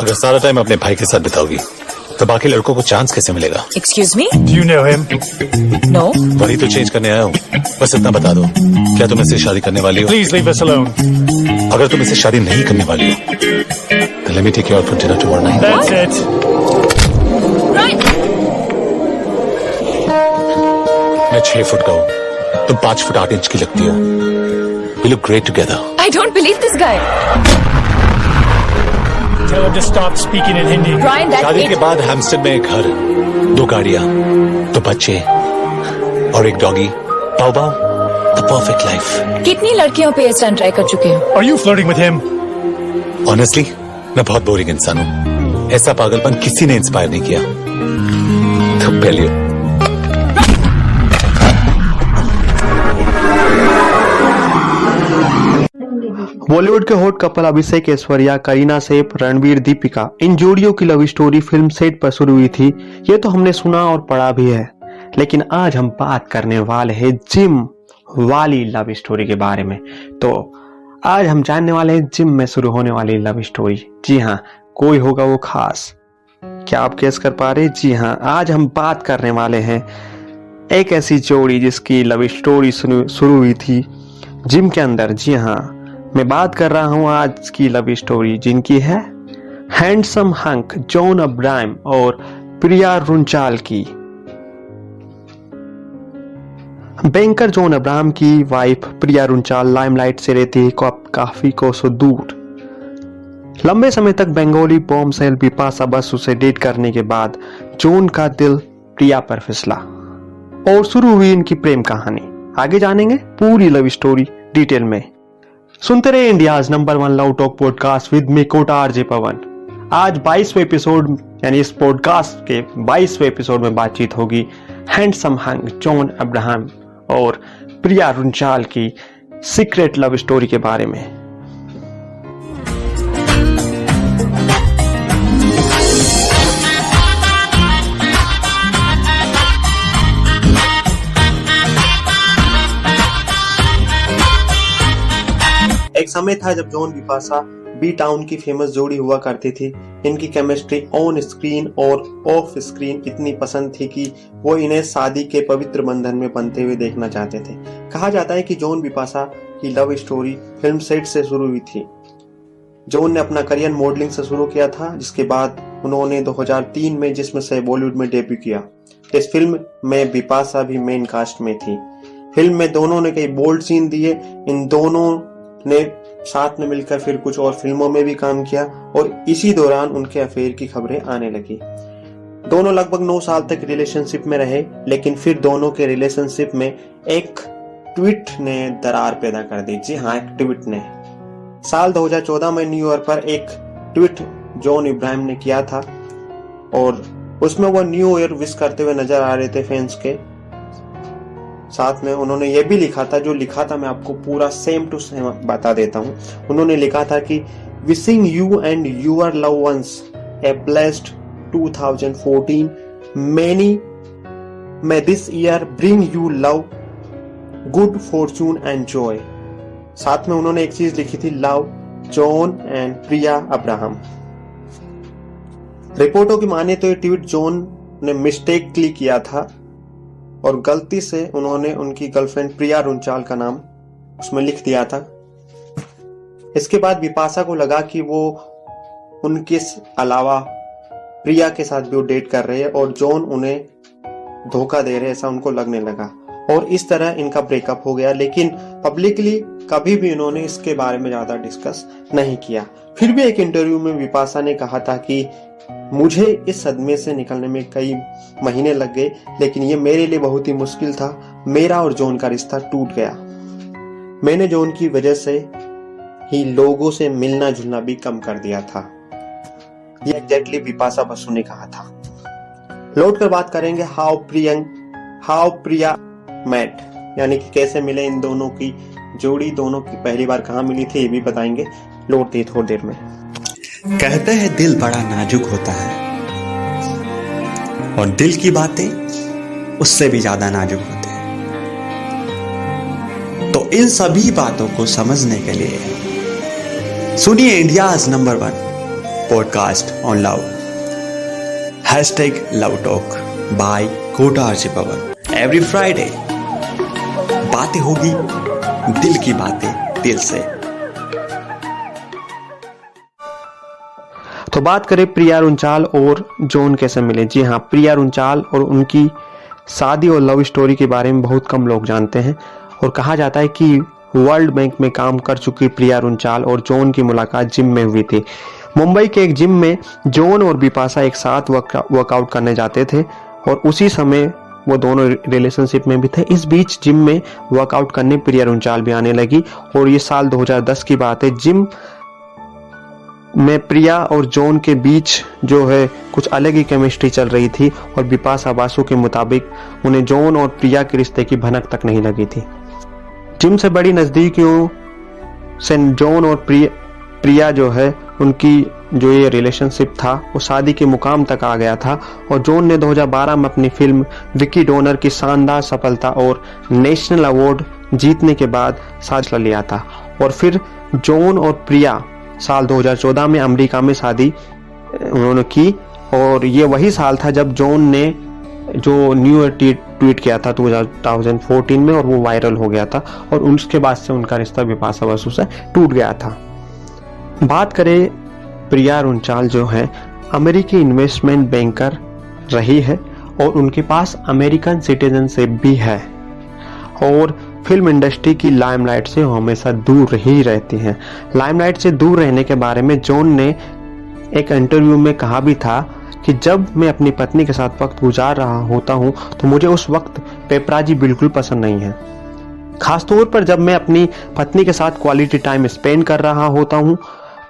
अगर सारा टाइम अपने भाई के साथ बिताओगी तो बाकी लड़कों को चांस कैसे मिलेगा excuse me Do you know him? No वही तो चेंज करने आया हूँ बस इतना बता दो क्या तुम इससे शादी करने वाली हो Please leave us alone. अगर तुम इससे शादी नहीं करने वाली हो तो let me take you out for dinner tomorrow night That's it. मैं छह फुट का हूँ। तुम पाँच फुट आठ इंच की लगती हो। We look great together I don't believe this guy Tell him to stop speaking in Hindi. Brian शादी के बाद हैमस्टन में एक घर दो गाड़ियाँ दो बच्चे और एक डॉगी पाओ पाओ द परफेक्ट लाइफ कितनी लड़कियों पे ये स्टंट ट्राई कर चुके हो? Are you flirting with him? Honestly मैं बहुत बोरिंग इंसान हूँ। ऐसा पागलपन किसी ने इंस्पायर नहीं किया। तो पहले बॉलीवुड के हॉट कपल अभिषेक ऐश्वर्या, करीना सैफ रणवीर दीपिका, इन जोड़ियों की लव स्टोरी फ़िल्म सेट पर शुरू हुई थी। ये तो हमने सुना और पढ़ा भी है। लेकिन आज हम बात करने वाले हैं जिम वाली लव स्टोरी के बारे में। तो आज हम जानने वाले हैं जिम में शुरू होने वाली लव स्टोरी जी हाँ कोई होगा वो खास। क्या आप कैस कर पा रहे जी हाँ आज हम बात करने वाले हैं एक ऐसी जोड़ी जिसकी लव स्टोरी शुरू हुई थी जिम के अंदर। जी हाँ मैं बात कर रहा हूँ आज की लव स्टोरी जिनकी है हैंडसम हंक जॉन अब्राहम और प्रिया रुंचाल की। बैंकर जॉन अब्राहम की वाइफ प्रिया रुंचाल लाइमलाइट से रहती है काफ़ी कोसों दूर। लंबे समय तक बंगाली बॉम सेल बिपाशा बसु से डेट करने के बाद जॉन का दिल प्रिया पर फिसला और शुरू हुई इनकी प्रेम कहानी। आगे जानेंगे पूरी लव स्टोरी डिटेल में। सुनते रहे India number one love talk podcast with me Kota RJ Pawan. आज 22वें एपिसोड यानी इस पॉडकास्ट के 22वें एपिसोड में बातचीत होगी हैंडसम हंग जॉन अब्राहम और प्रिया रुंचाल की सीक्रेट लव स्टोरी के बारे में। समय था जब जॉन बिपाशा बी टाउन की फ़ेमस जोड़ी हुआ करती थी। इनकी केमिस्ट्री ऑन स्क्रीन और ऑफ़ स्क्रीन इतनी पसंद थी कि वो इन्हें शादी के पवित्र बंधन में बनते हुए देखना चाहते थे। कहा जाता है कि जॉन बिपाशा की लव स्टोरी फ़िल्म सेट से शुरू हुई थी। जॉन ने अपना करियर मॉडलिंग से शुरू किया था, जिसके बाद उन्होंने 2003 में जिसमें से बॉलीवुड में डेब्यू किया। इस फ़िल्म में बिपाशा भी मेन कास्ट में थी। फ़िल्म में दोनों ने कई बोल्ड सीन दिए। इन दोनों ने साथ में मिलकर फिर कुछ और फ़िल्मों में भी काम किया और इसी दौरान उनके अफेयर की खबरें आने लगी। दोनों लगभग नौ साल तक रिलेशनशिप में रहे, लेकिन फिर दोनों के रिलेशनशिप में एक ट्वीट ने दरार पैदा कर दी। जी हाँ एक ट्वीट ने। साल 2014 में न्यूयॉर्क पर एक ट्वीट जॉन इब्राहिम ने किया था और उसमें वो न्यू ईयर विश करते हुए नज़र आ रहे थे फैंस के। साथ में उन्होंने ये भी लिखा था, जो लिखा था मैं आपको पूरा सेम टू सेम बता देता हूँ। उन्होंने लिखा था कि wishing you and your love ones a blessed 2014 many may this year bring you love good fortune and joy साथ में उन्होंने एक चीज़ लिखी थी लव जॉन एंड प्रिया अब्राहम रिपोर्टों की माने तो ये ट्वीट जॉन ने मिस्टेकली किया था। और गलती से उन्होंने उनकी गर्लफ्रेंड प्रिया रुंचाल का नाम उसमें लिख दिया था। इसके बाद विपाशा को लगा कि वो उनके अलावा प्रिया के साथ भी वो डेट कर रहे हैं और जॉन उन्हें धोखा दे रहे ऐसा उनको लगने लगा। और इस तरह इनका ब्रेकअप हो गया, लेकिन पब्लिकली कभी भी इन्होंने इसके बारे में ज़्यादा डिस्कस नहीं किया। फिर भी एक इंटरव्यू में विपाशा ने कहा था कि मुझे इस सदमे से निकलने में कई महीने लग गए, लेकिन ये मेरे लिए बहुत ही मुश्किल था। मेरा और जॉन का रिश्ता टूट गया। मैंने जॉन की वजह से ही लोगों से मिलना जुलना भी कम कर दिया था। ये एग्जैक्टली विपाशा बसु ने कहा था। लौट कर बात करेंगे how Priyank, how Priya mat, यानी कि कैसे मिले इन दोनों की जोड़ी दोनों की पहली बार कहाँ मिली थी, ये भी बताएँगे। लौटते थोड़ी देर में। कहते हैं दिल बड़ा नाजुक होता है। और दिल की बातें उससे भी ज़्यादा नाजुक होते हैं। तो इन सभी बातों को समझने के लिए सुनिए India number one podcast on love. Hashtag love talk by Kota RJ Pawan. Every Friday बातें होगी। दिल की बातें दिल से। तो बात करें प्रिया रुंचाल और जॉन कैसे मिले। जी हाँ प्रिया रुंचाल और उनकी शादी और लव स्टोरी के बारे में बहुत कम लोग जानते हैं और कहा जाता है कि वर्ल्ड बैंक में काम कर चुकी प्रिया रुंचाल और जॉन की मुलाकात जिम में हुई थी। मुंबई के एक जिम में जॉन और बिपाशा एक साथ वर्कआउट करने जाते थे और उसी समय वो दोनों रिलेशनशिप में भी थे। इस बीच जिम में वर्कआउट करने प्रिया रुंचाल भी आने लगी और ये साल 2010 की बात है। जिम में प्रिया और जॉन के बीच जो है कुछ अलग ही केमिस्ट्री चल रही थी और बिपाशा बासु के मुताबिक उन्हें जॉन और प्रिया के रिश्ते की भनक तक नहीं लगी थी। जिम से बड़ी नज़दीकियों से जॉन और प्रिया प्रिया जो है उनकी जो ये रिलेशनशिप था, वो शादी के मुकाम तक आ गया था और जॉन ने 2012 में अपनी फ़िल्म विकी डोनर की शानदार सफलता और नेशनल अवार्ड जीतने के बाद साझ लिया था। और फिर जॉन और प्रिया साल 2014 में अमेरिका में शादी उन्होंने की और ये वही साल था जब जॉन ने जो न्यू ईयर ट्वीट किया था 2014 में और वो वायरल हो गया था और उसके बाद से उनका रिश्ता विपाशा बसु से टूट गया था। बात करें प्रिया रुंचाल जो है, अमेरिकी इन्वेस्टमेंट बैंकर रही है और उनके पास अमेरिकन सिटीजनशिप भी है। और फ़िल्म इंडस्ट्री की लाइमलाइट से हमेशा दूर ही रहती हैं। लाइमलाइट से दूर रहने के बारे में जॉन ने एक इंटरव्यू में कहा भी था कि जब मैं अपनी पत्नी के साथ वक्त गुजार रहा होता हूँ तो मुझे उस वक्त पेपराजी बिल्कुल पसंद नहीं है। खासतौर पर जब मैं अपनी पत्नी के साथ क्वालिटी टाइम स्पेंड कर रहा होता हूँ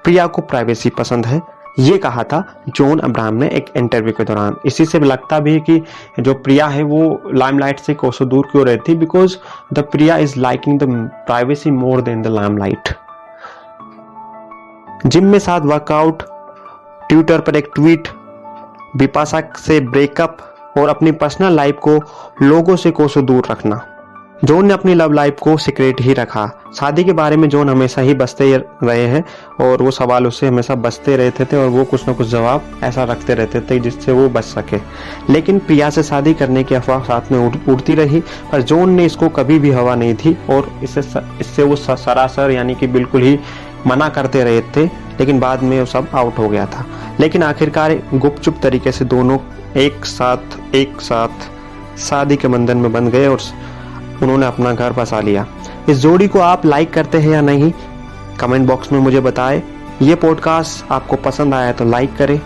प्रिया को प्राइवेसी पसंद है। ये कहा था, जॉन अब्राहम ने एक इंटरव्यू के दौरान। इसी से लगता भी है कि जो प्रिया है, वो लाइमलाइट से कोसों दूर क्यों रहती? है because the Priya is liking the privacy more than the limelight gym में साथ वर्कआउट ट्विटर पर एक ट्वीट बिपाशा से ब्रेकअप और अपनी पर्सनल लाइफ को लोगों से कोसों दूर रखना। जॉन ने अपनी लव लाइफ को सीक्रेट ही रखा। शादी के बारे में जॉन हमेशा ही बसते रहे हैं और वो सवाल उससे हमेशा बसते रहते थे और वो कुछ ना कुछ जवाब ऐसा रखते रहते थे जिससे वो बच सके। लेकिन प्रिया से शादी करने की अफवाह साथ में उड़ती रही, पर जॉन ने इसको कभी भी हवा नहीं थी और इससे इससे वो सरासर यानी कि बिल्कुल ही मना करते रहे थे, लेकिन बाद में वो सब आउट हो गया था। लेकिन आखिरकार गुपचुप तरीके से दोनों एक साथ एक साथ शादी के बंधन में बंध गए और उन्होंने अपना घर बसा लिया। इस जोड़ी को आप लाइक करते हैं या नहीं कमेंट बॉक्स में मुझे बताएँ। ये पॉडकास्ट आपको पसंद आया तो लाइक करें।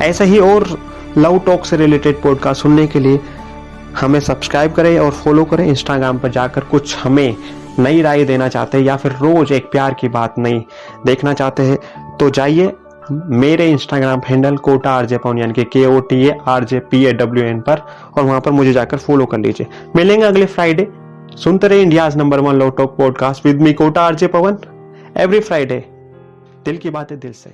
ऐसे ही और लव टॉक से रिलेटेड पॉडकास्ट सुनने के लिए हमें सब्सक्राइब करें और फॉलो करें। इंस्टाग्राम पर जाकर कुछ हमें नई राय देना चाहते हैं या फिर रोज एक प्यार की बात नहीं देखना चाहते हैं तो जाइए मेरे Instagram handle Kota R J Pawan यानी कि K O T A R J P A W N पर और वहाँ पर मुझे जाकर फॉलो कर लीजिए। मिलेंगे अगले फ्राइडे सुनते रहे India number one love talk podcast with me Kota, RJ Pawan every Friday दिल की बातें दिल से।